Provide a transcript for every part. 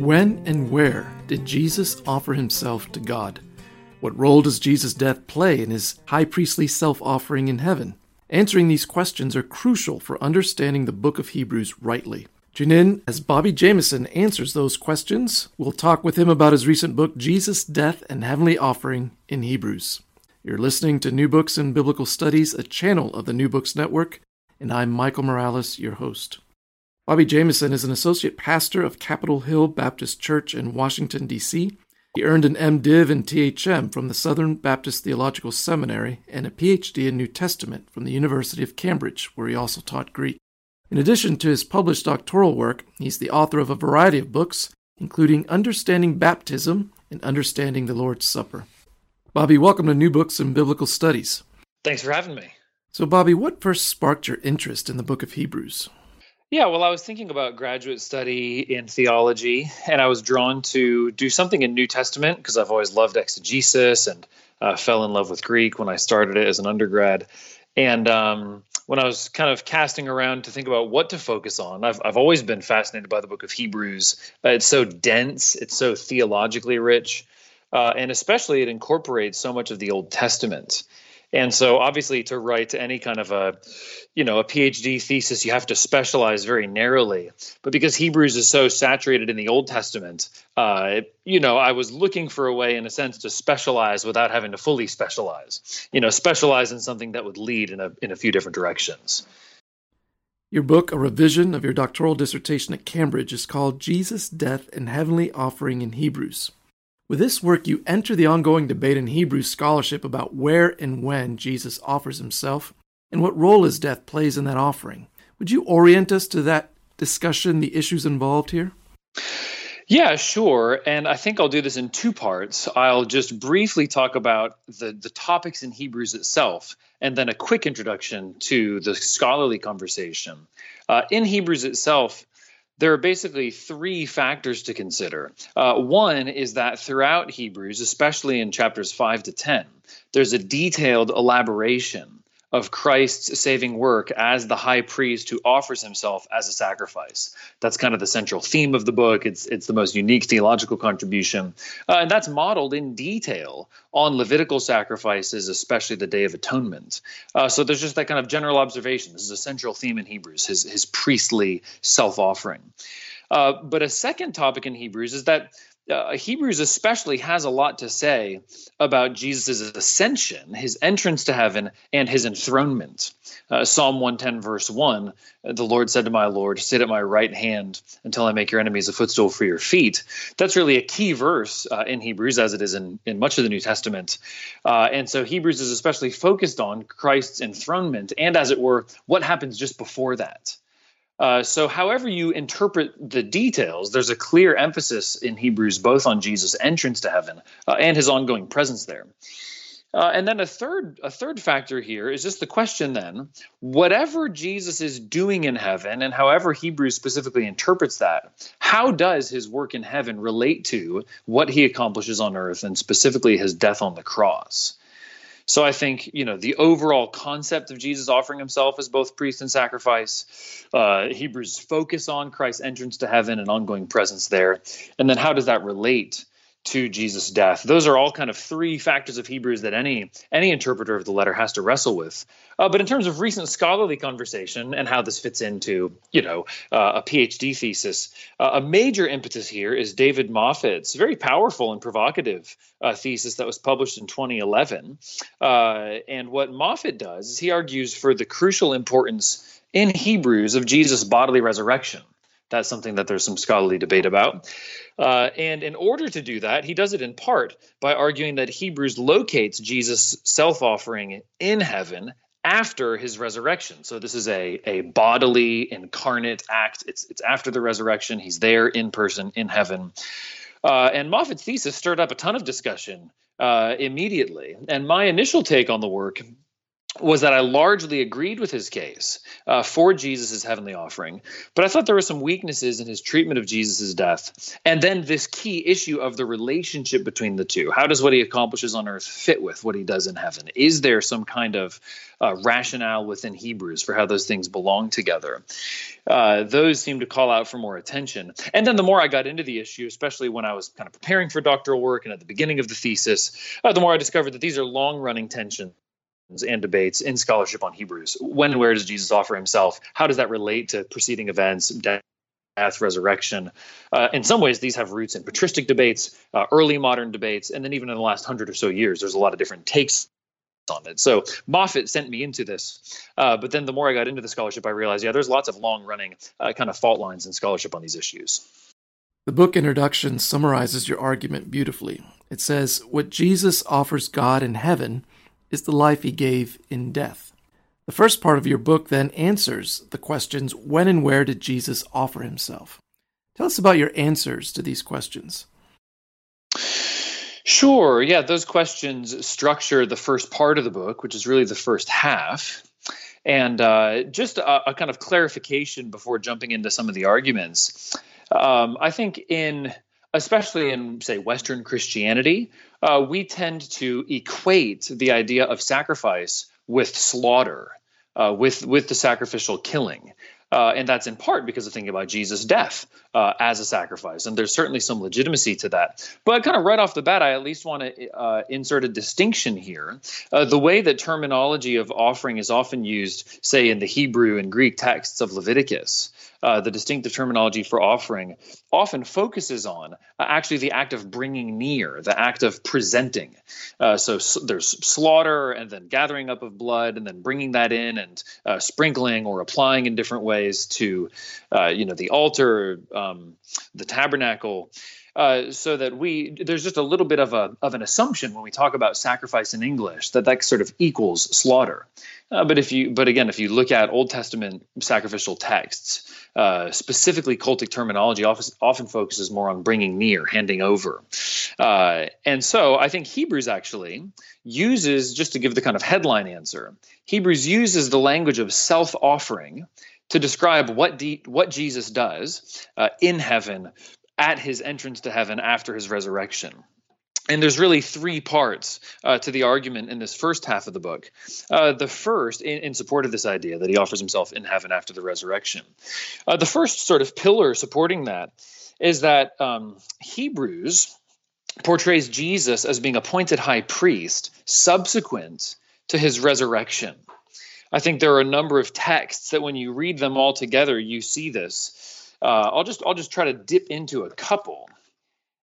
When and where did Jesus offer himself to God? What role does Jesus' death play in his high priestly self offering in heaven? Answering these questions are crucial for understanding the book of Hebrews rightly. Tune in as Bobby Jamieson answers those questions. We'll talk with him about his recent book, Jesus' Death and Heavenly Offering in Hebrews. You're listening to New Books in Biblical Studies, a channel of the New Books Network, and I'm Michael Morales, your host. Bobby Jamieson is an associate pastor of Capitol Hill Baptist Church in Washington, D.C. He earned an MDiv in THM from the Southern Baptist Theological Seminary and a PhD in New Testament from the University of Cambridge, where he also taught Greek. In addition to his published doctoral work, he's the author of a variety of books, including Understanding Baptism and Understanding the Lord's Supper. Bobby, welcome to New Books in Biblical Studies. Thanks for having me. So, Bobby, what first sparked your interest in the book of Hebrews? Yeah, well, I was thinking about graduate study in theology, and I was drawn to do something in New Testament because I've always loved exegesis and uh, fell in love with Greek when I started it as an undergrad. And um, when I was kind of casting around to think about what to focus on, I've, I've always been fascinated by the book of Hebrews. Uh, it's so dense, it's so theologically rich, uh, and especially it incorporates so much of the Old Testament. And so obviously to write any kind of a you know a phd thesis you have to specialize very narrowly. But because hebrews is so saturated in the old testament uh, you know i was looking for a way in a sense to specialize without having to fully specialize you know specialize in something that would lead in a, in a few different directions. Your book a revision of your doctoral dissertation at cambridge is called jesus death and heavenly offering in hebrews with this work, you enter the ongoing debate in Hebrew scholarship about where and when Jesus offers himself and what role his death plays in that offering. Would you orient us to that discussion, the issues involved here? Yeah, sure. And I think I'll do this in two parts. I'll just briefly talk about the, the topics in Hebrews itself, and then a quick introduction to the scholarly conversation. Uh, in Hebrews itself, there are basically three factors to consider. Uh, one is that throughout Hebrews, especially in chapters 5 to 10, there's a detailed elaboration of Christ's saving work as the high priest who offers himself as a sacrifice. That's kind of the central theme of the book. It's it's the most unique theological contribution, uh, and that's modeled in detail on Levitical sacrifices, especially the Day of Atonement. Uh, so there's just that kind of general observation. This is a central theme in Hebrews: his his priestly self offering. Uh, but a second topic in Hebrews is that uh, Hebrews especially has a lot to say about Jesus' ascension, his entrance to heaven, and his enthronement. Uh, Psalm 110, verse 1 The Lord said to my Lord, Sit at my right hand until I make your enemies a footstool for your feet. That's really a key verse uh, in Hebrews, as it is in, in much of the New Testament. Uh, and so Hebrews is especially focused on Christ's enthronement and, as it were, what happens just before that. Uh, so, however you interpret the details, there's a clear emphasis in Hebrews both on Jesus' entrance to heaven uh, and his ongoing presence there. Uh, and then a third a third factor here is just the question then whatever Jesus is doing in heaven and however Hebrews specifically interprets that how does his work in heaven relate to what he accomplishes on earth and specifically his death on the cross so I think you know the overall concept of Jesus offering himself as both priest and sacrifice. Uh, Hebrews focus on Christ's entrance to heaven and ongoing presence there, and then how does that relate to Jesus' death. Those are all kind of three factors of Hebrews that any any interpreter of the letter has to wrestle with. Uh, but in terms of recent scholarly conversation and how this fits into you know uh, a PhD thesis, uh, a major impetus here is David Moffitt's very powerful and provocative uh, thesis that was published in 2011. Uh, and what Moffitt does is he argues for the crucial importance in Hebrews of Jesus' bodily resurrection. That's something that there's some scholarly debate about. Uh, and in order to do that, he does it in part by arguing that Hebrews locates Jesus' self offering in heaven after his resurrection. So this is a, a bodily incarnate act. It's it's after the resurrection. He's there in person in heaven. Uh, and Moffitt's thesis stirred up a ton of discussion uh, immediately. And my initial take on the work was that I largely agreed with his case uh, for Jesus' heavenly offering, but I thought there were some weaknesses in his treatment of Jesus' death. And then this key issue of the relationship between the two. How does what he accomplishes on earth fit with what he does in heaven? Is there some kind of uh, rationale within Hebrews for how those things belong together? Uh, those seem to call out for more attention. And then the more I got into the issue, especially when I was kind of preparing for doctoral work and at the beginning of the thesis, uh, the more I discovered that these are long running tensions and debates in scholarship on Hebrews. When and where does Jesus offer himself? How does that relate to preceding events, death, resurrection? Uh, in some ways, these have roots in patristic debates, uh, early modern debates, and then even in the last hundred or so years, there's a lot of different takes on it. So Moffitt sent me into this, uh, but then the more I got into the scholarship, I realized, yeah, there's lots of long-running uh, kind of fault lines in scholarship on these issues. The book introduction summarizes your argument beautifully. It says, What Jesus offers God in heaven is the life he gave in death. The first part of your book then answers the questions when and where did Jesus offer himself? Tell us about your answers to these questions. Sure. Yeah, those questions structure the first part of the book, which is really the first half. And uh, just a, a, kind of clarification before jumping into some of the arguments. Um, I think in especially in say Western Christianity, uh, we tend to equate the idea of sacrifice with slaughter, uh, with with the sacrificial killing. Uh, and that's in part because of thinking about Jesus' death uh, as a sacrifice. And there's certainly some legitimacy to that. But kind of right off the bat, I at least want to uh, insert a distinction here. Uh, the way that terminology of offering is often used, say, in the Hebrew and Greek texts of Leviticus, uh, the distinctive terminology for offering often focuses on uh, actually the act of bringing near, the act of presenting. Uh, so, so, there's slaughter and then gathering up of blood and then bringing that in and uh, sprinkling or applying in different ways to, uh, you know, the altar, um, the tabernacle. Uh, so that we there's just a little bit of a of an assumption when we talk about sacrifice in English that that sort of equals slaughter. Uh, but if you but again if you look at Old Testament sacrificial texts, uh, specifically cultic terminology often, often focuses more on bringing near, handing over. Uh, and so I think Hebrews actually uses, just to give the kind of headline answer, Hebrews uses the language of self offering to describe what, de- what Jesus does uh, in heaven at his entrance to heaven after his resurrection. And there's really three parts uh, to the argument in this first half of the book. Uh, the first, in, in, support of this idea that he offers himself in heaven after the resurrection, uh, the first sort of pillar supporting that is that um, Hebrews portrays Jesus as being appointed high priest subsequent to his resurrection. I think there are a number of texts that when you read them all together, you see this. Uh, I'll just I'll just try to dip into a couple.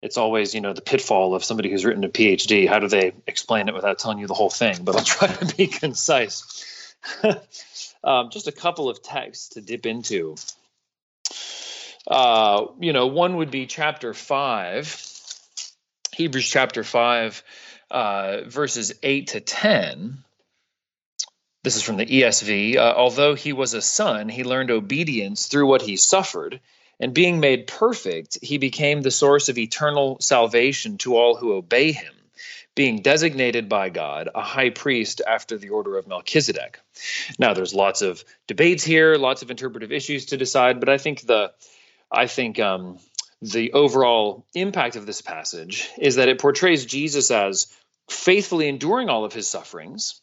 It's always you know the pitfall of somebody who's written a phd how do they explain it without telling you the whole thing? But i'll try to be concise. Um, just a couple of texts to dip into. Uh, you know one would be chapter 5 hebrews chapter 5 uh, verses 8 to 10 this is from the esv uh, although he was a son he learned obedience through what he suffered and being made perfect, he became the source of eternal salvation to all who obey him, being designated by God a high priest after the order of Melchizedek. Now, there's lots of debates here, lots of interpretive issues to decide, but I think the I think um, the overall impact of this passage is that it portrays Jesus as faithfully enduring all of his sufferings,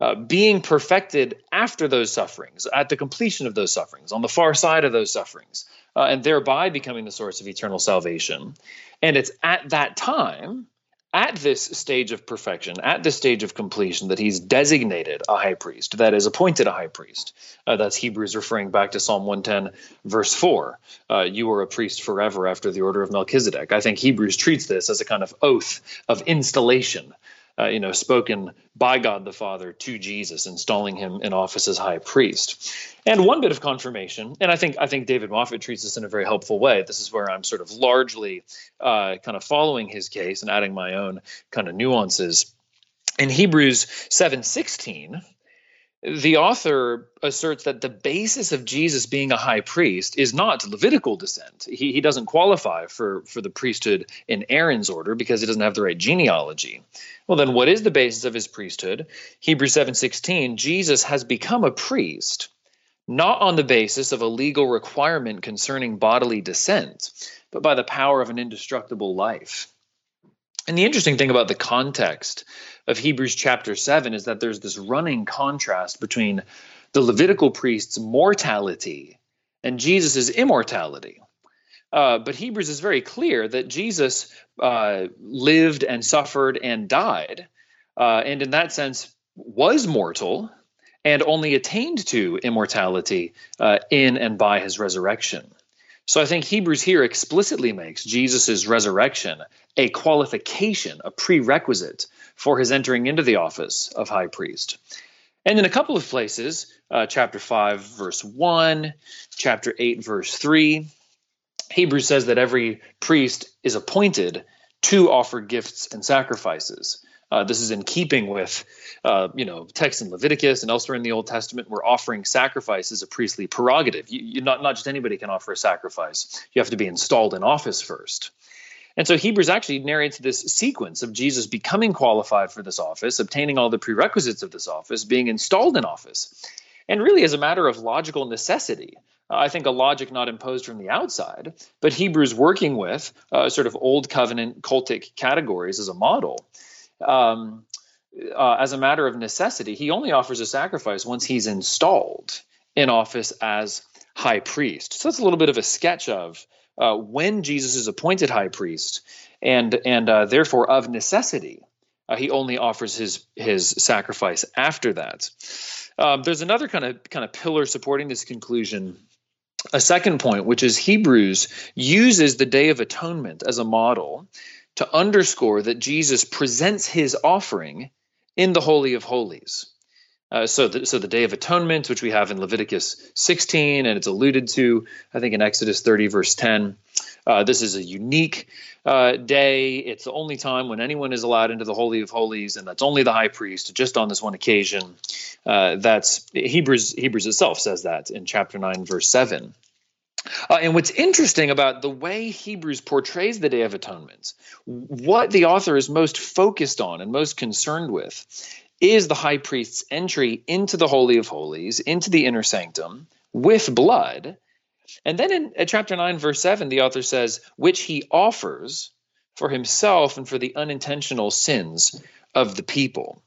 uh, being perfected after those sufferings, at the completion of those sufferings, on the far side of those sufferings, uh, and thereby becoming the source of eternal salvation. And it's at that time, at this stage of perfection, at this stage of completion, that he's designated a high priest, that is, appointed a high priest. Uh, that's Hebrews referring back to Psalm 110, verse 4. Uh, you are a priest forever after the order of Melchizedek. I think Hebrews treats this as a kind of oath of installation uh, you know, spoken by God the Father to Jesus, installing him in office as high priest. And one bit of confirmation, and I think I think David Moffitt treats this in a very helpful way. This is where I'm sort of largely uh, kind of following his case and adding my own kind of nuances. In Hebrews 7:16, the author asserts that the basis of Jesus being a high priest is not Levitical descent. He, he doesn't qualify for, for the priesthood in Aaron's order because he doesn't have the right genealogy. Well, then what is the basis of his priesthood? Hebrews 7:16, Jesus has become a priest not on the basis of a legal requirement concerning bodily descent, but by the power of an indestructible life. And the interesting thing about the context of Hebrews chapter 7 is that there's this running contrast between the Levitical priest's mortality and Jesus' immortality. Uh, but Hebrews is very clear that Jesus uh, lived and suffered and died, uh, and in that sense was mortal and only attained to immortality uh, in and by his resurrection. So I think Hebrews here explicitly makes Jesus' resurrection a qualification, a prerequisite for his entering into the office of high priest. And in a couple of places, uh, chapter 5, verse 1, chapter 8, verse 3, Hebrews says that every priest is appointed to offer gifts and sacrifices. Uh, this is in keeping with, uh, you know, text in Leviticus and elsewhere in the Old Testament, where offering sacrifice is a priestly prerogative. You, you, not not just anybody can offer a sacrifice. You have to be installed in office first. And so Hebrews actually narrates this sequence of Jesus becoming qualified for this office, obtaining all the prerequisites of this office, being installed in office, and really as a matter of logical necessity. Uh, I think a logic not imposed from the outside, but Hebrews working with uh, sort of old covenant cultic categories as a model. Um, uh, as a matter of necessity, he only offers a sacrifice once he's installed in office as high priest. So that's a little bit of a sketch of uh, when Jesus is appointed high priest, and and uh, therefore of necessity, uh, he only offers his his sacrifice after that. Um, there's another kind of kind of pillar supporting this conclusion. A second point, which is Hebrews uses the Day of Atonement as a model to underscore that Jesus presents his offering in the Holy of Holies. Uh, so, the, so the Day of Atonement, which we have in Leviticus 16, and it's alluded to, I think, in Exodus 30, verse 10. Uh, this is a unique uh, day. It's the only time when anyone is allowed into the Holy of Holies, and that's only the high priest, just on this one occasion. Uh, that's Hebrews. Hebrews itself says that in chapter 9, verse 7. Uh, and what's interesting about the way Hebrews portrays the Day of Atonement, what the author is most focused on and most concerned with, is the high priest's entry into the Holy of Holies, into the inner sanctum with blood. And then in chapter 9, verse 7, the author says, which he offers for himself and for the unintentional sins of the people.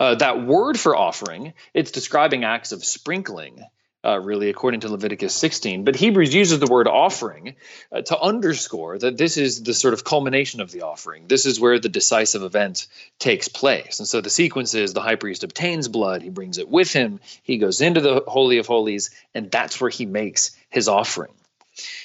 Uh, that word for offering, it's describing acts of sprinkling uh, really, according to Leviticus 16. But Hebrews uses the word offering uh, to underscore that this is the sort of culmination of the offering. This is where the decisive event takes place. And so the sequence is the high priest obtains blood, he brings it with him, he goes into the Holy of Holies, and that's where he makes his offering.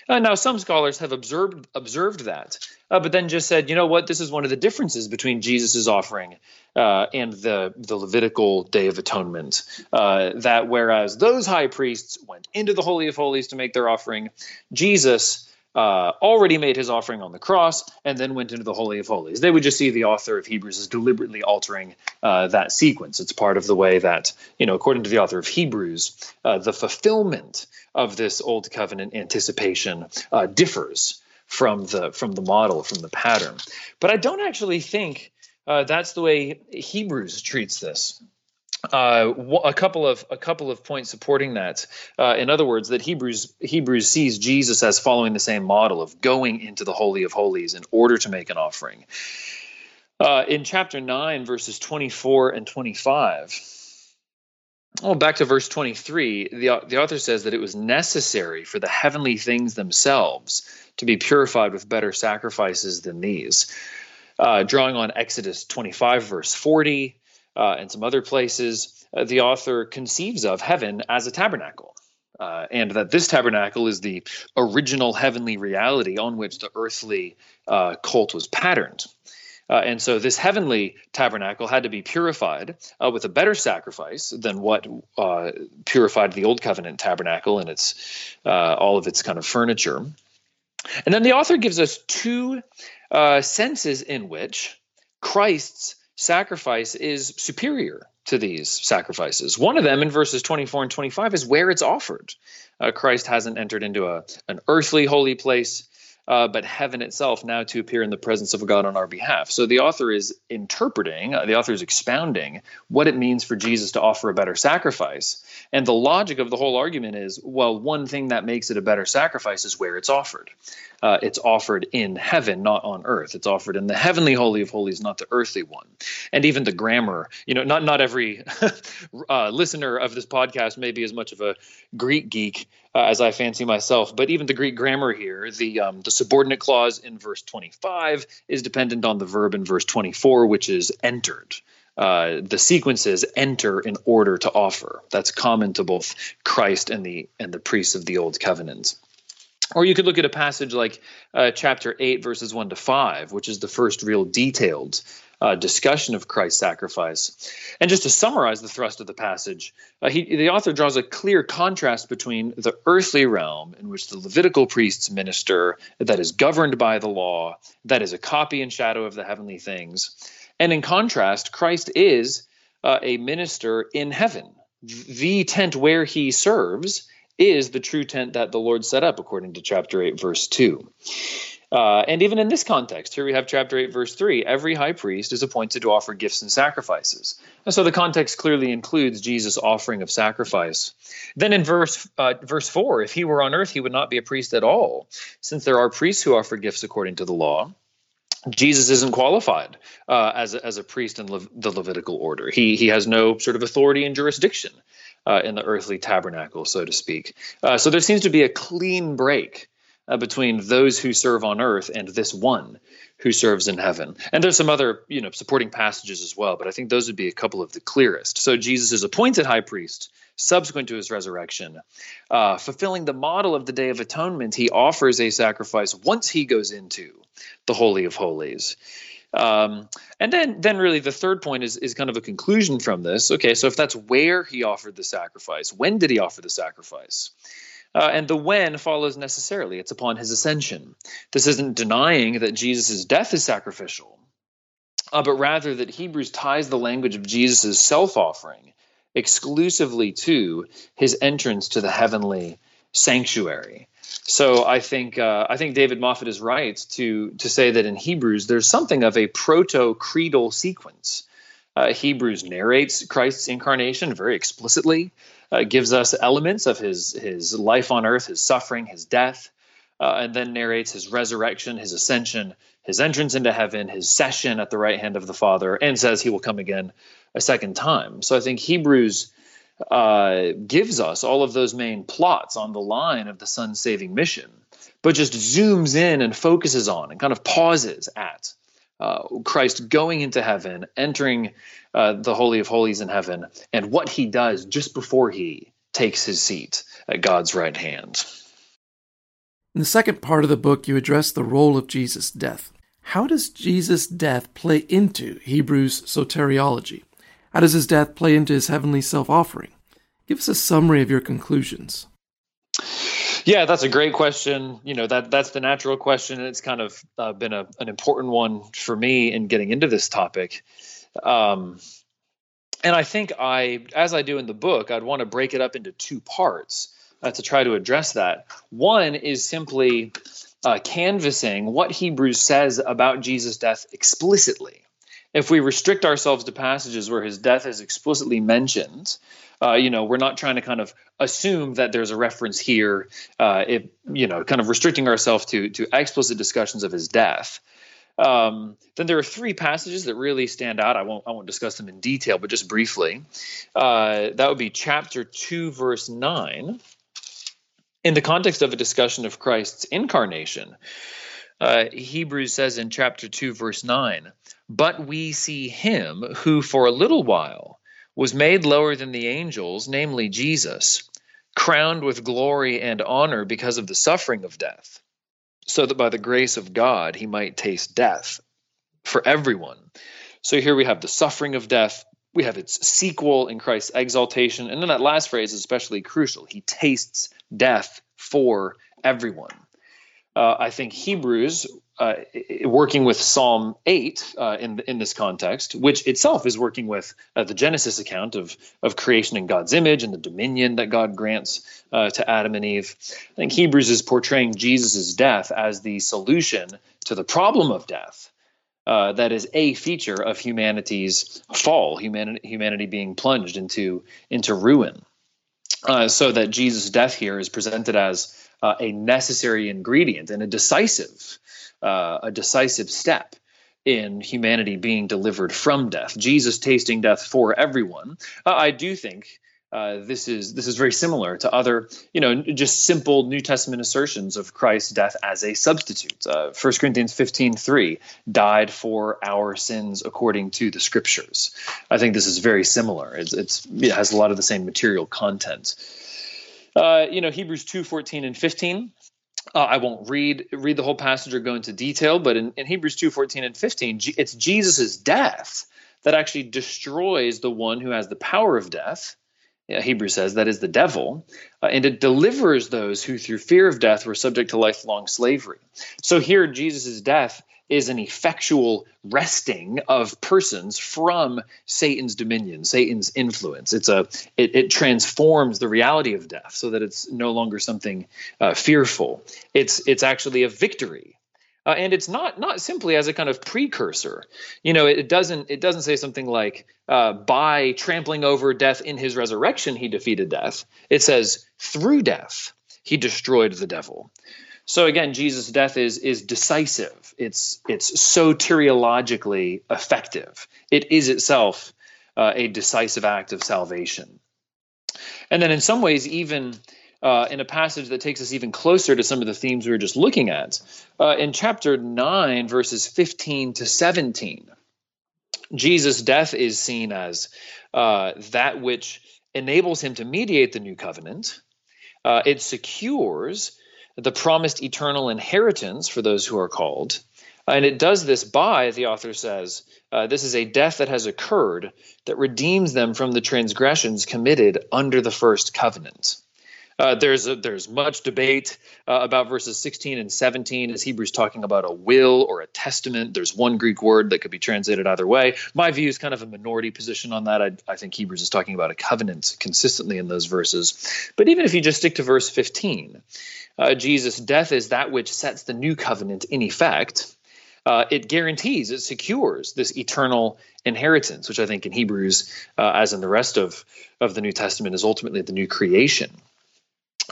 Uh, now, some scholars have observed observed that, uh, but then just said, you know what, this is one of the differences between Jesus' offering uh, and the the Levitical Day of Atonement. Uh, that whereas those high priests went into the Holy of Holies to make their offering, Jesus. Uh, already made his offering on the cross and then went into the Holy of Holies. They would just see the author of Hebrews as deliberately altering uh, that sequence. It's part of the way that, you know, according to the author of Hebrews, uh, the fulfillment of this old covenant anticipation differs from the from the model, from the pattern. But I don't actually think uh, that's the way Hebrews treats this. Uh, a couple of a couple of points supporting that. Uh, in other words, that Hebrews Hebrews sees Jesus as following the same model of going into the holy of holies in order to make an offering. Uh, in chapter nine, verses twenty four and twenty five. Well, back to verse 23, the, the author says that it was necessary for the heavenly things themselves to be purified with better sacrifices than these uh, drawing on Exodus 25, verse 40, uh, and some other places, uh, the author conceives of heaven as a tabernacle. Uh, and that this tabernacle is the original heavenly reality on which the earthly uh, cult was patterned. Uh, and so this heavenly tabernacle had to be purified uh, with a better sacrifice than what uh, purified the old covenant tabernacle and its all of its kind of furniture. And then the author gives us two uh, senses in which Christ's sacrifice is superior to these sacrifices. One of them in verses 24 and 25 is where it's offered. Uh, Christ hasn't entered into a, an earthly holy place, uh, but heaven itself now to appear in the presence of God on our behalf. So the author is interpreting, uh, the author is expounding what it means for Jesus to offer a better sacrifice. And the logic of the whole argument is well, one thing that makes it a better sacrifice is where it's offered. Uh, it's offered in heaven, not on earth. It's offered in the heavenly holy of holies, not the earthly one. And even the grammar, you know, not not every uh, listener of this podcast may be as much of a Greek geek uh, as I fancy myself, but even the Greek grammar here, the um, the subordinate clause in verse 25 is dependent on the verb in verse 24, which is entered uh, the sequences enter in order to offer. That's common to both Christ and the and the priests of the old covenant. Or you could look at a passage like uh, chapter 8, verses 1 to 5, which is the first real detailed uh, discussion of Christ's sacrifice. And just to summarize the thrust of the passage, uh, he, the author draws a clear contrast between the earthly realm in which the Levitical priests minister, that is governed by the law, that is a copy and shadow of the heavenly things, and in contrast, Christ is uh, a minister in heaven. The tent where he serves is the true tent that the Lord set up, according to chapter 8, verse 2. Uh, and even in this context, here we have chapter 8, verse 3 every high priest is appointed to offer gifts and sacrifices. And so the context clearly includes Jesus' offering of sacrifice. Then in verse, uh, verse 4, if he were on earth, he would not be a priest at all, since there are priests who offer gifts according to the law. Jesus isn't qualified uh, as, a, as a priest in Le- the Levitical order. He, he has no sort of authority and jurisdiction uh, in the earthly tabernacle, so to speak. Uh, so there seems to be a clean break uh, between those who serve on earth and this one who serves in heaven. And there's some other, you know, supporting passages as well, but I think those would be a couple of the clearest. So Jesus is appointed high priest subsequent to his resurrection. Uh, fulfilling the model of the Day of Atonement, he offers a sacrifice once he goes into the Holy of Holies. Um, and then, then really the third point is, is kind of a conclusion from this. Okay, so if that's where he offered the sacrifice, when did he offer the sacrifice? Uh, and the when follows necessarily. It's upon his ascension. This isn't denying that Jesus' death is sacrificial, uh, but rather that Hebrews ties the language of Jesus' self offering exclusively to his entrance to the heavenly sanctuary. So I think uh, I think David Moffitt is right to to say that in Hebrews there's something of a proto creedal sequence. Uh, Hebrews narrates Christ's incarnation very explicitly, uh, gives us elements of his his life on earth, his suffering, his death, uh, and then narrates his resurrection, his ascension, his entrance into heaven, his session at the right hand of the Father, and says he will come again a second time. So I think Hebrews uh, gives us all of those main plots on the line of the Son's saving mission, but just zooms in and focuses on and kind of pauses at uh, Christ going into heaven, entering uh, the Holy of Holies in heaven, and what he does just before he takes his seat at God's right hand. In the second part of the book, you address the role of Jesus' death. How does Jesus' death play into Hebrews soteriology? How does his death play into his heavenly self offering? Give us a summary of your conclusions. Yeah, that's a great question. You know that that's the natural question, and it's kind of uh, been a, an important one for me in getting into this topic. Um, and I think I, as I do in the book, I'd want to break it up into two parts uh, to try to address that. One is simply uh, canvassing what Hebrews says about Jesus' death explicitly if we restrict ourselves to passages where his death is explicitly mentioned, uh, you know, we're not trying to kind of assume that there's a reference here. Uh, if you know, kind of restricting ourselves to to explicit discussions of his death. Um, then there are three passages that really stand out. I won't I won't discuss them in detail, but just briefly. Uh, that would be chapter two, verse nine. In the context of a discussion of Christ's incarnation, uh, Hebrews says in chapter 2, verse 9, But we see him who for a little while was made lower than the angels, namely Jesus, crowned with glory and honor because of the suffering of death, so that by the grace of God he might taste death for everyone. So here we have the suffering of death. We have its sequel in Christ's exaltation. And then that last phrase is especially crucial. He tastes death for everyone uh, I think Hebrews uh, working with Psalm 8 uh, in, in this context, which itself is working with uh, the Genesis account of, of creation in God's image and the dominion that God grants uh, to Adam and Eve. I think Hebrews is portraying Jesus' death as the solution to the problem of death. Uh, that is a feature of humanity's fall, humanity, humanity being plunged into, into ruin. Uh, so that Jesus' death here is presented as a necessary ingredient and a decisive uh, a decisive step in humanity being delivered from death. Jesus tasting death for everyone. Uh, I do think uh, this is this is very similar to other, you know, just simple New Testament assertions of Christ's death as a substitute. Uh, 1 Corinthians 15, 3, died for our sins according to the scriptures. I think this is very similar. It's, it's it has a lot of the same material content. Uh, you know, Hebrews 2, 14 and 15 uh, I won't read read the whole passage or go into detail, but in, in Hebrews 2 14 and 15, it's Jesus' death that actually destroys the one who has the power of death. Yeah, Hebrews says that is the devil, uh, and it delivers those who through fear of death were subject to lifelong slavery. So here, Jesus' death is an effectual wresting of persons from Satan's dominion, Satan's influence. It's a it, it transforms the reality of death so that it's no longer something uh, fearful. It's it's actually a victory. Uh, and it's not not simply as a kind of precursor. You know, it, doesn't it doesn't say something like uh, by trampling over death in his resurrection he defeated death. It says through death he destroyed the devil. So again, Jesus' death is is decisive. It's it's soteriologically effective. It is itself uh, a decisive act of salvation. And then, in some ways, even uh, in a passage that takes us even closer to some of the themes we were just looking at, uh, in chapter nine, verses fifteen to seventeen, Jesus' death is seen as uh, that which enables him to mediate the new covenant. Uh, it secures the promised eternal inheritance for those who are called. And it does this by, the author says, uh, this is a death that has occurred that redeems them from the transgressions committed under the first covenant. Uh, there's a, there's much debate uh, about verses 16 and 17. Is Hebrews talking about a will or a testament? There's one Greek word that could be translated either way. My view is kind of a minority position on that. I, I think Hebrews is talking about a covenant consistently in those verses. But even if you just stick to verse 15, uh, Jesus' death is that which sets the new covenant in effect. Uh, it guarantees, it secures this eternal inheritance, which I think in Hebrews, uh, as in the rest of, of the New Testament, is ultimately the new creation.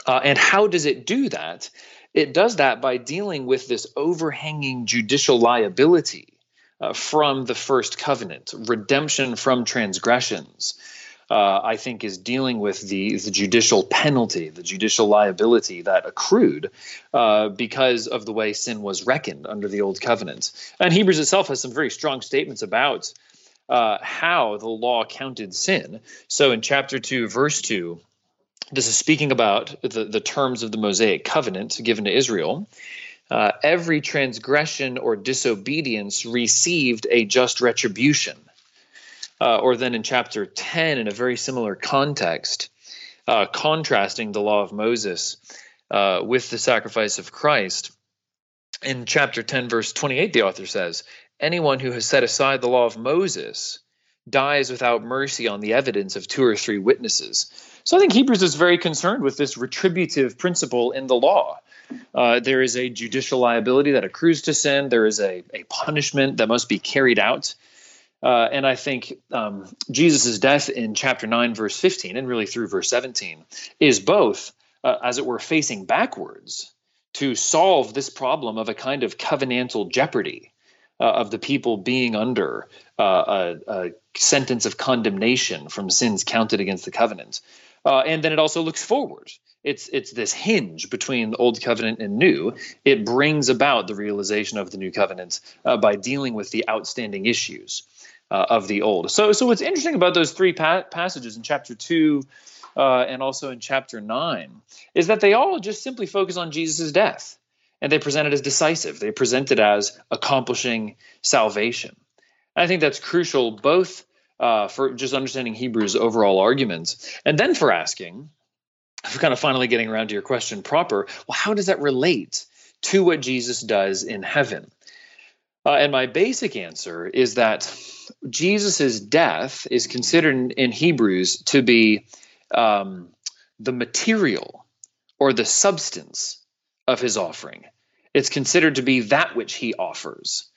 Uh, and how does it do that? It does that by dealing with this overhanging judicial liability uh, from the first covenant, redemption from transgressions uh, I think, is dealing with the, the judicial penalty, the judicial liability that accrued uh, because of the way sin was reckoned under the old covenant. And Hebrews itself has some very strong statements about uh, how the law counted sin. So in chapter 2, verse 2, this is speaking about the, the terms of the Mosaic covenant given to Israel. Uh, every transgression or disobedience received a just retribution uh, or then in chapter 10 in a very similar context, uh, contrasting the law of Moses uh, with the sacrifice of Christ. In chapter 10, verse 28, the author says, Anyone who has set aside the law of Moses dies without mercy on the evidence of two or three witnesses. So I think Hebrews is very concerned with this retributive principle in the law. Uh, there is a judicial liability that accrues to sin. There is a, a punishment that must be carried out uh, and I think um, Jesus' death in chapter 9, verse 15, and really through verse 17, is both, uh, as it were, facing backwards to solve this problem of a kind of covenantal jeopardy uh, of the people being under uh, a, a, sentence of condemnation from sins counted against the covenant. Uh, and then it also looks forward. It's it's this hinge between the old covenant and new. It brings about the realization of the new covenant uh, by dealing with the outstanding issues uh, of the old. So, so what's interesting about those three pa- passages in chapter two uh, and also in chapter nine is that they all just simply focus on Jesus' death, and they present it as decisive. They present it as accomplishing salvation. And I think that's crucial both uh, for just understanding Hebrews' overall arguments, and then for asking, for kind of finally getting around to your question proper. Well, how does that relate to what Jesus does in heaven. Uh, and my basic answer is that Jesus' death is considered in, Hebrews to be um, the material or the substance of his offering. It's considered to be that which he offers.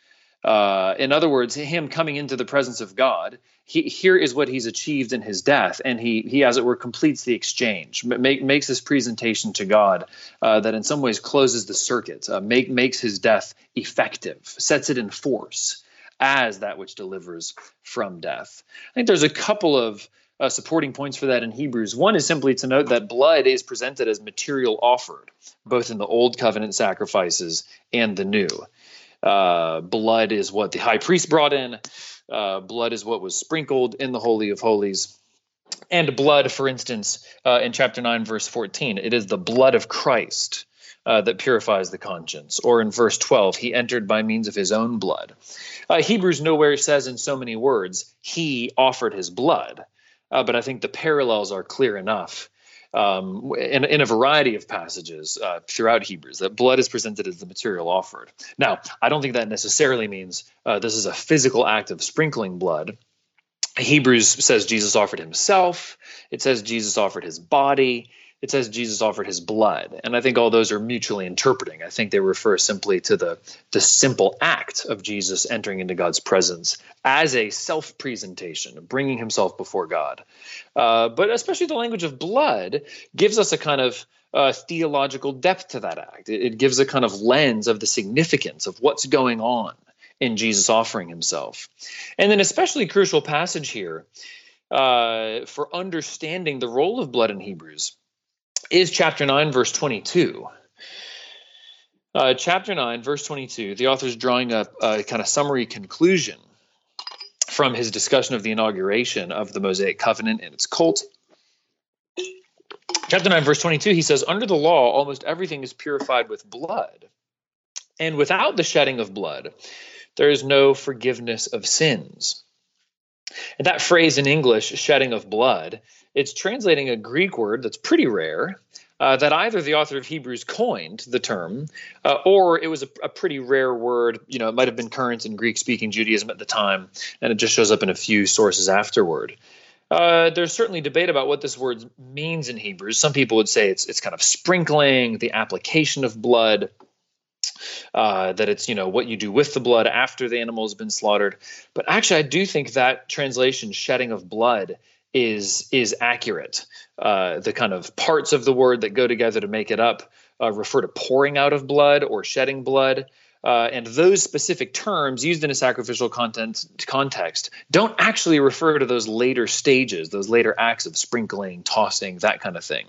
Uh, in other words, him coming into the presence of God, he, here is what he's achieved in his death, and he, he as it were, completes the exchange, make, makes this presentation to God uh, that in some ways closes the circuit, uh, make, makes his death effective, sets it in force as that which delivers from death. I think there's a couple of uh, supporting points for that in Hebrews. One is simply to note that blood is presented as material offered, both in the Old Covenant sacrifices and the New. Uh, blood is what the high priest brought in. Uh, blood is what was sprinkled in the Holy of Holies. And blood, for instance, uh, in chapter 9, verse 14, it is the blood of Christ uh, that purifies the conscience. Or in verse 12, he entered by means of his own blood. Uh, Hebrews nowhere says in so many words, he offered his blood. Uh, but I think the parallels are clear enough um, in, in, a variety of passages uh, throughout Hebrews that blood is presented as the material offered. Now, I don't think that necessarily means uh, this is a physical act of sprinkling blood. Hebrews says Jesus offered himself, it says Jesus offered his body it says Jesus offered his blood. And I think all those are mutually interpreting. I think they refer simply to the, the simple act of Jesus entering into God's presence as a self presentation, bringing himself before God. Uh, but especially the language of blood gives us a kind of uh, theological depth to that act. It, it gives a kind of lens of the significance of what's going on in Jesus offering himself. And then, especially crucial passage here uh, for understanding the role of blood in Hebrews is chapter 9, verse 22. Uh, chapter 9, verse 22, the author is drawing up a kind of summary conclusion from his discussion of the inauguration of the Mosaic covenant and its cult. Chapter 9, verse 22, he says, Under the law, almost everything is purified with blood. And without the shedding of blood, there is no forgiveness of sins. And that phrase in English, shedding of blood, it's translating a Greek word that's pretty rare. Uh, that either the author of Hebrews coined the term, uh, or it was a, a, pretty rare word. You know, it might have been current in Greek-speaking Judaism at the time, and it just shows up in a few sources afterward. Uh, there's certainly debate about what this word means in Hebrews. Some people would say it's it's kind of sprinkling, the application of blood. Uh, that it's you know what you do with the blood after the animal has been slaughtered. But actually, I do think that translation, shedding of blood, is is accurate. Uh, the kind of parts of the word that go together to make it up uh, refer to pouring out of blood or shedding blood. Uh, and those specific terms used in a sacrificial content, context don't actually refer to those later stages, those later acts of sprinkling, tossing, that kind of thing.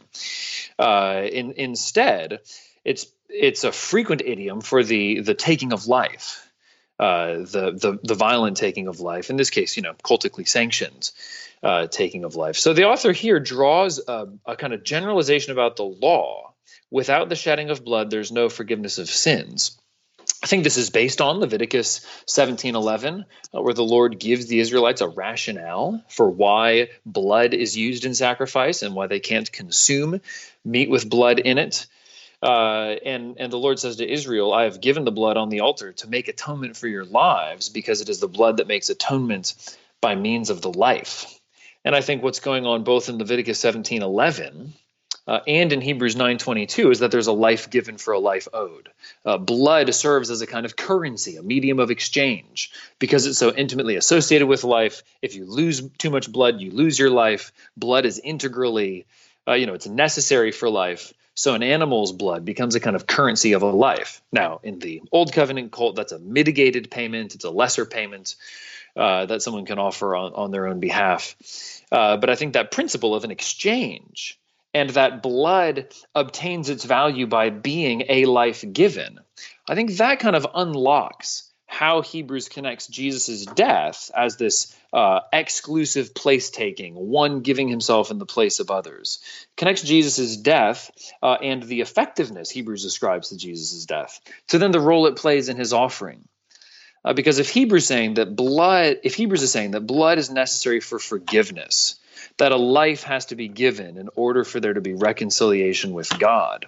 Uh, in, instead, it's it's a frequent idiom for the the taking of life, uh, the the the violent taking of life. In this case, you know, cultically sanctioned uh, taking of life. So the author here draws a, a, kind of generalization about the law. Without the shedding of blood, there's no forgiveness of sins. I think this is based on Leviticus 17:11, uh, where the Lord gives the Israelites a rationale for why blood is used in sacrifice and why they can't consume meat with blood in it. Uh, and and the Lord says to Israel, "I have given the blood on the altar to make atonement for your lives, because it is the blood that makes atonement by means of the life." And I think what's going on both in Leviticus 17 11 uh, and in Hebrews 9:22 is that there's a life given for a life owed. Uh, blood serves as a kind of currency, a medium of exchange, because it's so intimately associated with life. If you lose too much blood, you lose your life. Blood is integrally, uh, you know, it's necessary for life. So an animal's blood becomes a kind of currency of a life. Now, in the Old Covenant cult, that's a mitigated payment. It's a lesser payment uh, that someone can offer on, on their own behalf. Uh, but I think that principle of an exchange and that blood obtains its value by being a life given, I think that kind of unlocks how Hebrews connects Jesus' death as this uh, exclusive place taking, one giving himself in the place of others. Connects Jesus' death uh, and the effectiveness Hebrews ascribes to Jesus' death to then the role it plays in his offering. Uh, because if Hebrews saying that blood, if Hebrews is saying that blood is necessary for forgiveness, that a life has to be given in order for there to be reconciliation with God,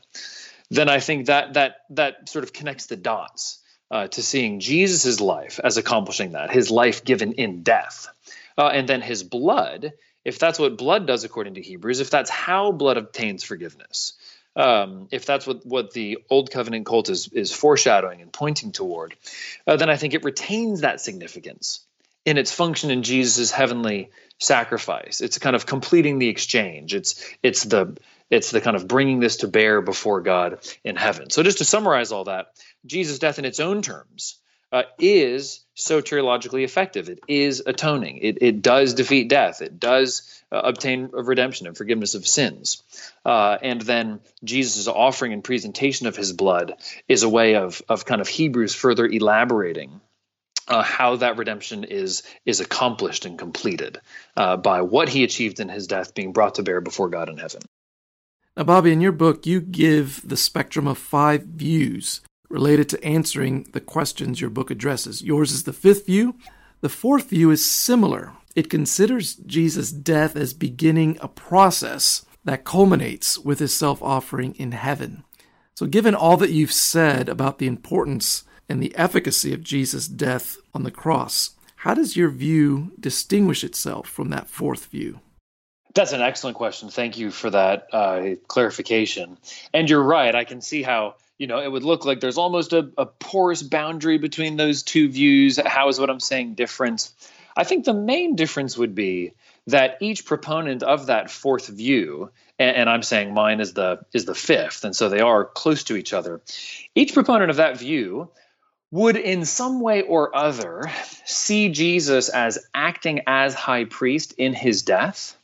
then I think that that that sort of connects the dots uh, to seeing Jesus' life as accomplishing that, his life given in death, uh, and then his blood. If that's what blood does according to Hebrews, if that's how blood obtains forgiveness, um, if that's what, what the old covenant cult is is foreshadowing and pointing toward, uh, then I think it retains that significance in its function in Jesus' heavenly sacrifice. It's kind of completing the exchange. It's it's the it's the kind of bringing this to bear before God in heaven. So just to summarize all that, Jesus' death in its own terms uh, is soteriologically effective. It is atoning. It, it does defeat death. It does uh, obtain redemption and forgiveness of sins. Uh, and then Jesus' offering and presentation of his blood is a way of, of kind of Hebrews further elaborating uh, how that redemption is is accomplished and completed uh, by what he achieved in his death being brought to bear before God in heaven. Now, Bobby, in your book, you give the spectrum of five views related to answering the questions your book addresses. Yours is the fifth view. The fourth view is similar. It considers Jesus' death as beginning a process that culminates with his self offering in heaven. So, given all that you've said about the importance and the efficacy of Jesus' death on the cross. How does your view distinguish itself from that fourth view? That's an excellent question. Thank you for that uh, clarification. And you're right. I can see how you know it would look like there's almost a, a porous boundary between those two views. How is what I'm saying different? I think the main difference would be that each proponent of that fourth view and, and, I'm saying mine is the is the fifth, and so they are close to each other. Each proponent of that view would in some way or other see Jesus as acting as high priest in his death,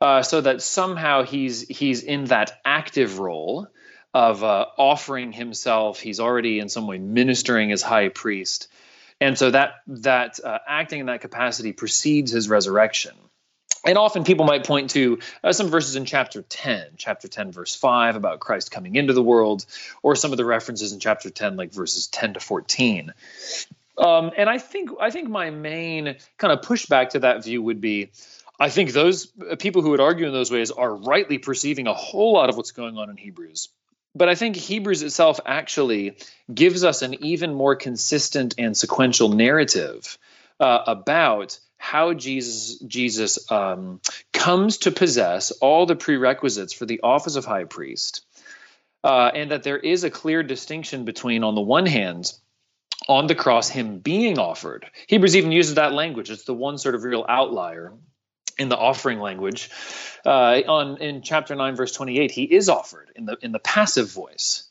uh, so that somehow he's he's in that active role of uh, offering himself. He's already in some way ministering as high priest, and so that that uh, acting in that capacity precedes his resurrection. And often people might point to uh, some verses in chapter 10 chapter 10 verse 5 about christ coming into the world or some of the references in chapter 10 like verses 10 to 14 um, and i think i think my main kind of pushback to that view would be i think those uh, people who would argue in those ways are rightly perceiving a whole lot of what's going on in hebrews but I think Hebrews itself actually gives us an even more consistent and sequential narrative uh, about how Jesus Jesus um, comes to possess all the prerequisites for the office of high priest, uh, and that there is a clear distinction between, on the one hand, on the cross, him being offered. Hebrews even uses that language. It's the one sort of real outlier in the offering language. Uh, on in chapter nine, verse twenty-eight, he is offered in the in the passive voice.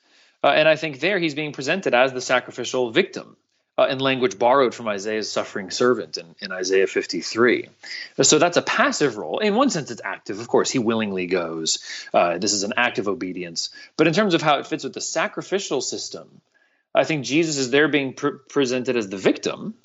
Uh, and I think there he's being presented as the sacrificial victim uh, in language borrowed from Isaiah's suffering servant in, in Isaiah 53. So that's a passive role. In one sense, it's active. Of course, he willingly goes. Uh, this is an active obedience. But in terms of how it fits with the sacrificial system, I think Jesus is there being pr- presented as the victim.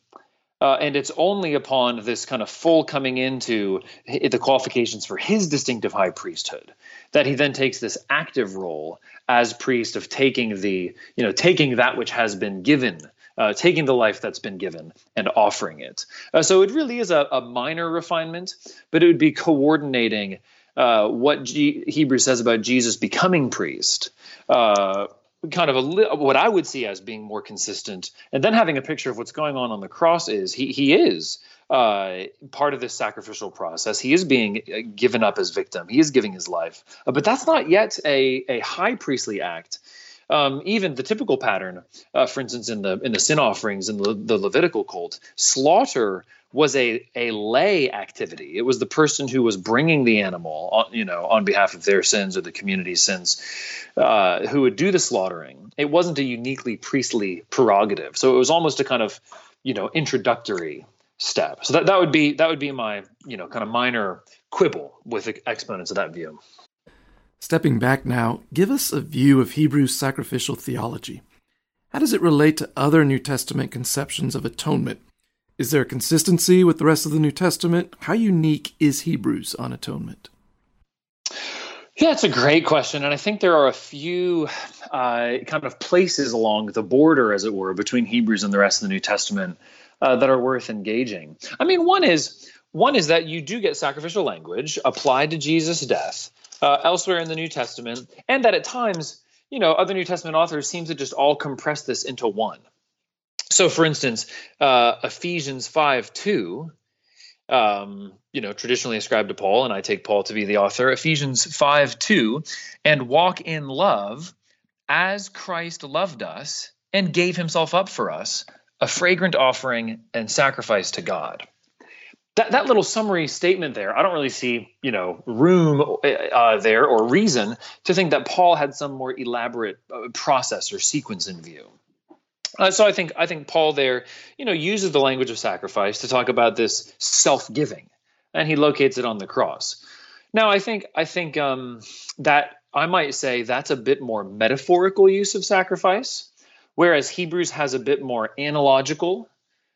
Uh, and it's only upon this kind of full coming into the qualifications for his distinctive high priesthood that he then takes this active role as priest of taking the, you know, taking that which has been given uh, taking the life that's been given and offering it. Uh, so it really is a, a, minor refinement, but it would be coordinating uh, what G- Hebrews says about Jesus becoming priest. Kind of a li- what I would see as being more consistent, and then having a picture of what's going on on the cross is he he is uh, part of this sacrificial process. He is being uh, given up as victim. He is giving his life, uh, but that's not yet a a high priestly act um, even the typical pattern, uh, for instance, in the in the sin offerings in the, the Levitical cult, slaughter was a a lay activity. It was the person who was bringing the animal, on, you know, on behalf of their sins or the community's sins, uh, who would do the slaughtering. It wasn't a uniquely priestly prerogative, so it was almost a kind of, you know, introductory step. So that, that would be that would be my you know kind of minor quibble with exponents of that view. Stepping back now, give us a view of Hebrews sacrificial theology. How does it relate to other New Testament conceptions of atonement? Is there a consistency with the rest of the New Testament? How unique is Hebrews on atonement? Yeah, it's a great question. And I think there are a few uh, kind of places along the border, as it were, between Hebrews and the rest of the New Testament uh, that are worth engaging. I mean, one is one is that you do get sacrificial language applied to Jesus' death uh, elsewhere in the New Testament, and that at times you know, other New Testament authors seem to just all compress this into one. So, for instance, uh, Ephesians 5 2, um, you know, traditionally ascribed to Paul, and I take Paul to be the author, Ephesians 5 2, and walk in love as Christ loved us and gave himself up for us, a fragrant offering and sacrifice to God that, that little summary statement there, I don't really see, you know, room uh, there or reason to think that Paul had some more elaborate uh, process or sequence in view. Uh, so I think I think Paul there, you know, uses the language of sacrifice to talk about this self-giving, and he locates it on the cross. Now I think I think um, that I might say that's a bit more metaphorical use of sacrifice, whereas Hebrews has a bit more analogical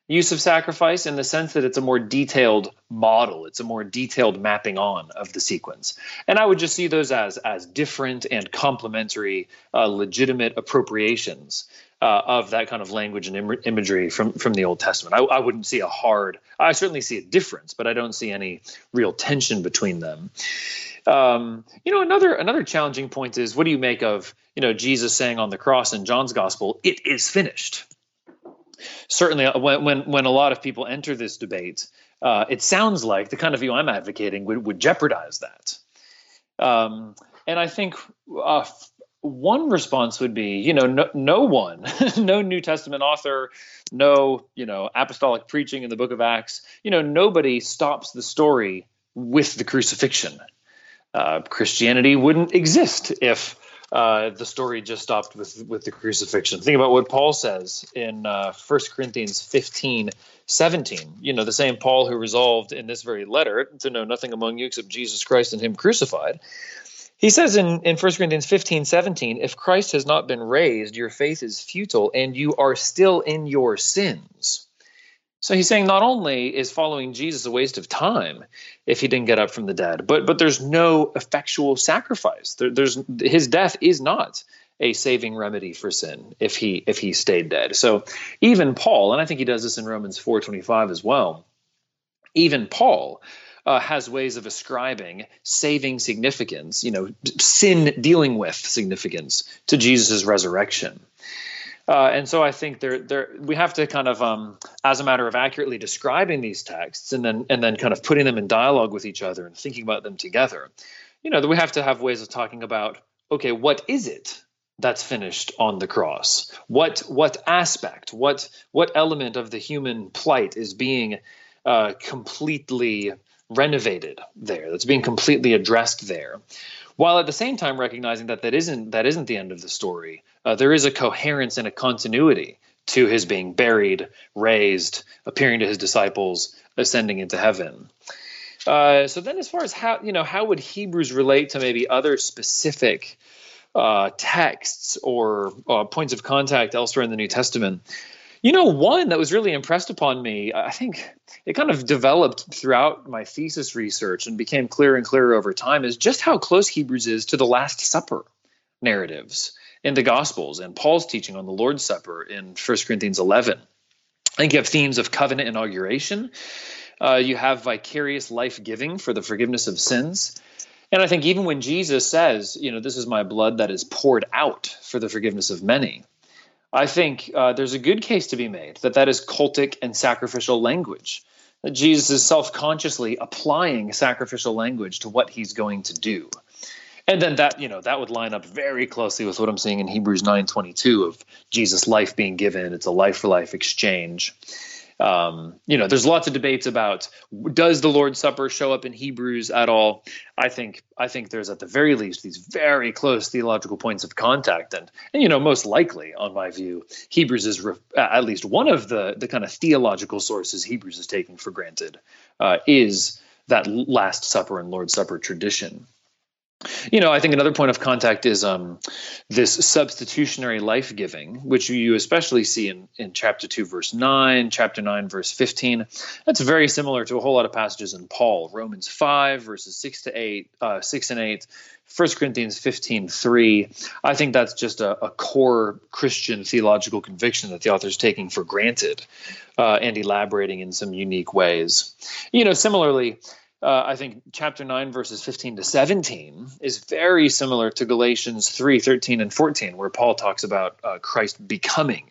use of sacrifice in the sense that it's a more detailed model. It's a more detailed mapping on of the sequence. And i would just see those as as different and complementary uh, legitimate appropriations uh, of that kind of language and Im- imagery from from the old testament. I, I wouldn't see a hard i certainly see a difference but i don't see any real tension between them. Um, you know another another challenging point is what do you make of you know jesus saying on the cross in john's gospel it is finished certainly uh, when, when, when a lot of people enter this debate, uh, it sounds like the kind of view I'm advocating would, would jeopardize that. Um, and I think uh, one response would be, you know, no, no one, no New Testament author, no, you know, apostolic preaching in the book of Acts, you know, nobody stops the story with the crucifixion. Uh, Christianity wouldn't exist if uh, the story just stopped with with the crucifixion. Think about what Paul says in uh, 1 Corinthians 15, 17. You know, the same Paul who resolved in this very letter to know nothing among you except Jesus Christ and Him crucified. He says in, in 1 Corinthians 15, 17, if Christ has not been raised, your faith is futile and you are still in your sins. So he's saying not only is following Jesus a waste of time if he didn't get up from the dead, but but there's no effectual sacrifice. There, there's his death is not a saving remedy for sin if he if he stayed dead. So even Paul, and I think he does this in Romans 4:25 as well. Even Paul uh, has ways of ascribing saving significance, you know, sin dealing with significance to Jesus' resurrection. Uh, and so I think there, there, we have to kind of, um, as a matter of accurately describing these texts, and then and then kind of putting them in dialogue with each other and thinking about them together. You know, that we have to have ways of talking about, okay, what is it that's finished on the cross? What what aspect, what what element of the human plight is being uh, completely renovated there? That's being completely addressed there while at the same time recognizing that that isn't that isn't the end of the story. Uh, there is a coherence and a continuity to his being buried, raised, appearing to his disciples, ascending into heaven. Uh, so then, as far as how you know, how would Hebrews relate to maybe other specific uh, texts or uh, points of contact elsewhere in the New Testament? You know, one that was really impressed upon me, I think it kind of developed throughout my thesis research and became clearer and clearer over time is just how close Hebrews is to the Last Supper narratives in the Gospels and Paul's teaching on the Lord's Supper in 1 Corinthians 11. I think you have themes of covenant inauguration. Uh, you have vicarious life giving for the forgiveness of sins. And I think even when Jesus says, you know, this is my blood that is poured out for the forgiveness of many, I think uh, there's a good case to be made that that is cultic and sacrificial language. That Jesus is self consciously applying sacrificial language to what he's going to do. And then that, you know, that would line up very closely with what I'm seeing in Hebrews 9:22 of Jesus' life being given. It's a life for life exchange um, you know, there's lots of debates about does the Lord's Supper show up in Hebrews at all? I think I think there's at the very least these very close theological points of contact, and and you know, most likely, on my view, Hebrews is re- at least one of the the kind of theological sources Hebrews is taking for granted uh, is that Last Supper and Lord's Supper tradition. You know, I think another point of contact is um, this substitutionary life giving, which you especially see in, in chapter 2, verse 9, chapter 9, verse 15. That's very similar to a whole lot of passages in Paul, Romans 5, verses 6 to 8, uh, 6 and 8, 1 Corinthians 15, 3. I think that's just a, a core Christian theological conviction that the author is taking for granted uh, and elaborating in some unique ways. You know, similarly, uh, I think chapter 9, verses 15 to 17 is very similar to Galatians 3, 13, and 14, where Paul talks about uh, Christ becoming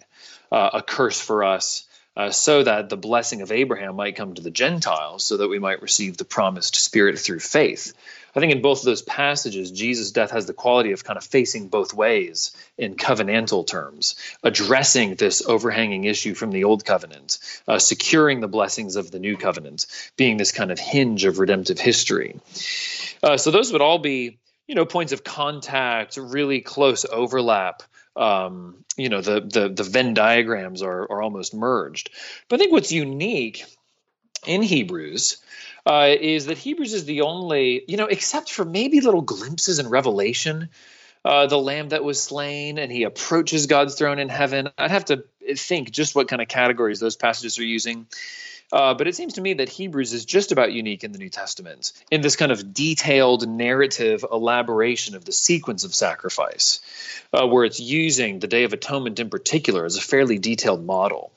uh, a curse for us. Uh, so that the blessing of Abraham might come to the Gentiles, so that we might receive the promised Spirit through faith. I think in both of those passages, Jesus' death has the quality of kind of facing both ways in covenantal terms, addressing this overhanging issue from the old covenant, uh, securing the blessings of the new covenant, being this kind of hinge of redemptive history. Uh, so those would all be, you know, points of contact, really close overlap. Um, you know, the the the Venn diagrams are are almost merged. But I think what's unique in Hebrews uh, is that Hebrews is the only, you know, except for maybe little glimpses in Revelation, uh, the lamb that was slain and he approaches God's throne in heaven. I'd have to think just what kind of categories those passages are using. Uh, but it seems to me that Hebrews is just about unique in the New Testament in this kind of detailed narrative elaboration of the sequence of sacrifice, uh, where it's using the Day of Atonement in particular as a fairly detailed model.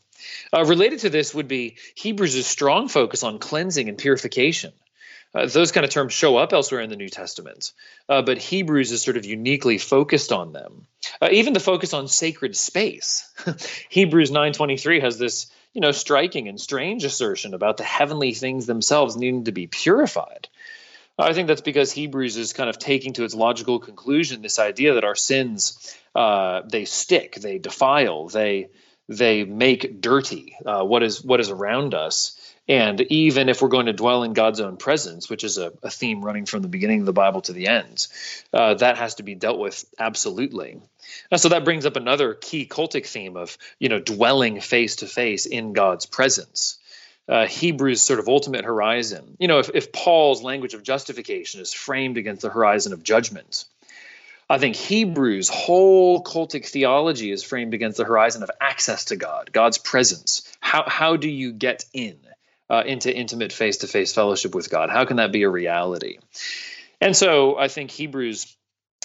Uh, related to this would be Hebrews' strong focus on cleansing and purification. Uh, those kind of terms show up elsewhere in the New Testament, uh, but Hebrews is sort of uniquely focused on them. Uh, even the focus on sacred space. Hebrews 9:23 has this, you know, striking and strange assertion about the heavenly things themselves needing to be purified. I think that's because Hebrews is kind of taking to its logical conclusion this idea that our sins uh, they stick, they defile, they they make dirty uh, what is what is around us. And even if we're going to dwell in God's own presence, which is a, a theme running from the beginning of the Bible to the end, uh, that has to be dealt with absolutely. Uh, so that brings up another key cultic theme of you know dwelling face to face in God's presence. Uh, Hebrews' sort of ultimate horizon. You know, if, if Paul's language of justification is framed against the horizon of judgment, I think Hebrews' whole cultic theology is framed against the horizon of access to God, God's presence. How, how do you get in uh, into intimate face to face fellowship with God? How can that be a reality? And so I think Hebrews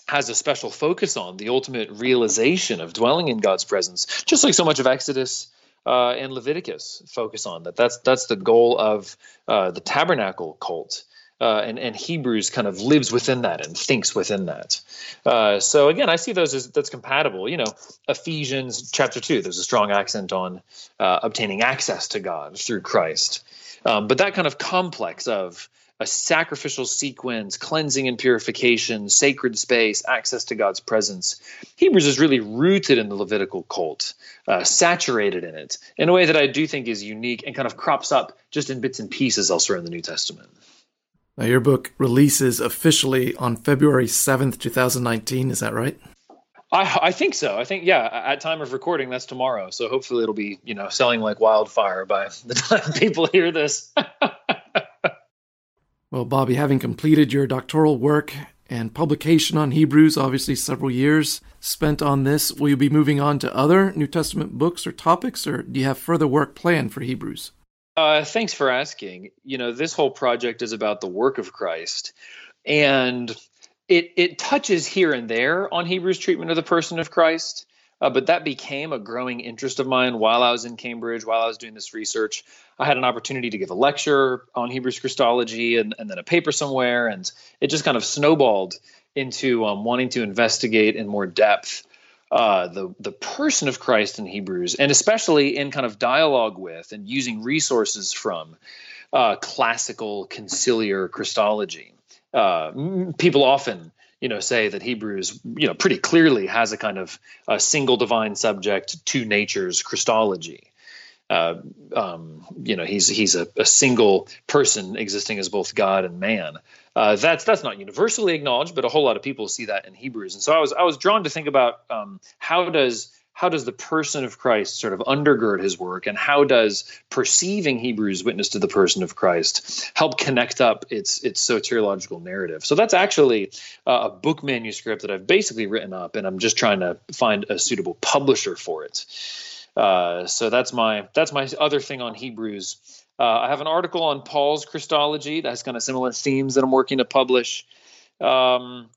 has a special focus on the ultimate realization of dwelling in God's presence, just like so much of Exodus uh, and Leviticus focus on that. That's that's the goal of uh, the tabernacle cult uh, and, and Hebrews kind of lives within that and thinks within that. Uh, so again, I see those as that's compatible. You know, Ephesians chapter two, there's a strong accent on uh, obtaining access to God through Christ, um, but that kind of complex of a sacrificial sequence, cleansing and purification, sacred space, access to God's presence. Hebrews is really rooted in the Levitical cult, uh, saturated in it in a way that I do think is unique and kind of crops up just in bits and pieces elsewhere in the New Testament. Now, your book releases officially on February 7th, 2019. Is that right? I, I think so. I think, yeah, at time of recording, that's tomorrow. So hopefully it'll be, you know, selling like wildfire by the time people hear this. well, Bobby, having completed your doctoral work and publication on Hebrews, obviously several years spent on this, will you be moving on to other New Testament books or topics, or do you have further work planned for Hebrews? Uh, thanks for asking. You know, this whole project is about the work of Christ, and it it touches here and there on Hebrews' treatment of the person of Christ. Uh, but that became a growing interest of mine while I was in Cambridge, while I was doing this research. I had an opportunity to give a lecture on Hebrews Christology and, and then a paper somewhere, and it just kind of snowballed into um, wanting to investigate in more depth uh, the the person of Christ in Hebrews, and especially in kind of dialogue with and using resources from uh, classical conciliar Christology. Uh, people often, you know, say that Hebrews, you know, pretty clearly has a kind of a single divine subject, two natures Christology. Uh, um, you know, he's he's a, a, single person existing as both God and man. Uh, that's that's not universally acknowledged, but a whole lot of people see that in Hebrews. And so I was I was drawn to think about um, how does how does the person of Christ sort of undergird his work, and how does perceiving Hebrews' witness to the person of Christ help connect up its its soteriological narrative? So that's actually uh, a book manuscript that I've basically written up, and I'm just trying to find a suitable publisher for it. Uh, so that's my that's my other thing on Hebrews. Uh, I have an article on Paul's Christology that has kind of similar themes that I'm working to publish. Um,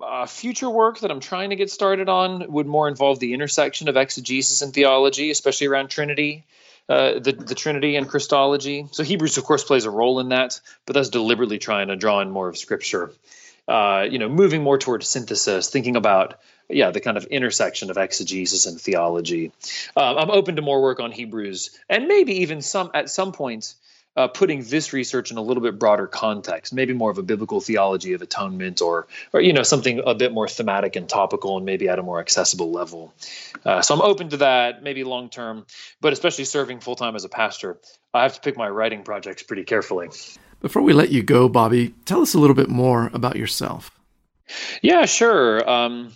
uh, future work that I'm trying to get started on would more involve the intersection of exegesis and theology, especially around Trinity. uh, the the Trinity and Christology. So Hebrews, of course, plays a role in that, but that's deliberately trying to draw in more of Scripture. Uh, you know, moving more towards synthesis, thinking about yeah the kind of intersection of exegesis and theology. Uh, I'm open to more work on Hebrews, and maybe even some at some point uh, putting this research in a little bit broader context, maybe more of a biblical theology of atonement, or or you know something a bit more thematic and topical, and maybe at a more accessible level. Uh, so I'm open to that, maybe long term, but especially serving full time as a pastor, I have to pick my writing projects pretty carefully. Before we let you go, Bobby, tell us a little bit more about yourself. Yeah, sure. Um,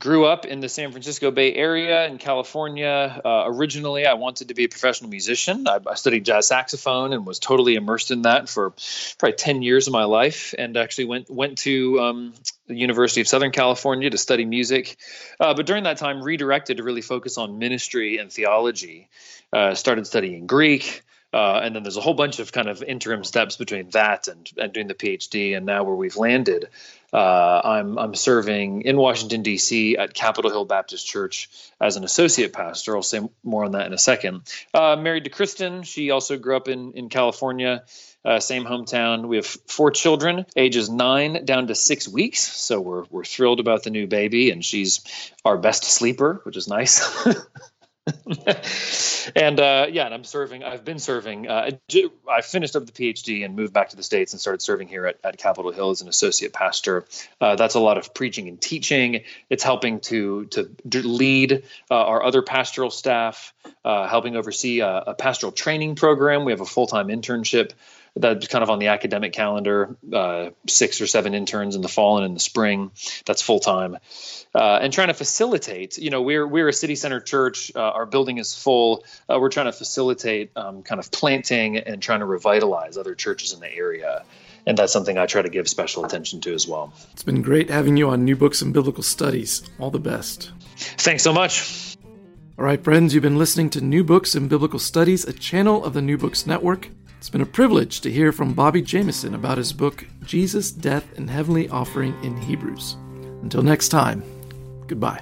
grew up in the San Francisco Bay Area in California. Uh, originally, I wanted to be a professional musician. I, I, studied jazz saxophone and was totally immersed in that for probably ten years of my life. And actually went went to um, the University of Southern California to study music. Uh, but during that time, redirected to really focus on ministry and theology. Uh, started studying Greek. Uh, and then there's a whole bunch of kind of interim steps between that and, and doing the PhD, and now where we've landed. Uh, I'm I'm serving in Washington D.C. at Capitol Hill Baptist Church as an associate pastor. I'll say more on that in a second. Uh, married to Kristen. She also grew up in in California. Uh, same hometown. We have four children, ages nine down to six weeks. So we're we're thrilled about the new baby, and she's our best sleeper, which is nice. and uh, yeah, and I'm serving. I've been serving. Uh, I finished up the PhD and moved back to the states and started serving here at, at Capitol Hill as an associate pastor. Uh, that's a lot of preaching and teaching. It's helping to to lead uh, our other pastoral staff, uh, helping oversee a, a, pastoral training program. We have a full time internship that's kind of on the academic calendar. Uh, six or seven interns in the fall and in the spring. That's full time uh, and trying to facilitate. You know, we're we're a city center church. Uh, our building is full. Uh, we're trying to facilitate um, kind of planting and trying to revitalize other churches in the area. And that's something I try to give special attention to as well. It's been great having you on New Books in Biblical Studies. All the best. Thanks so much. All right, friends, you've been listening to New Books in Biblical Studies, a channel of the New Books Network. It's been a privilege to hear from Bobby Jamieson about his book, Jesus, Death, and Heavenly Offering in Hebrews. Until next time, Goodbye.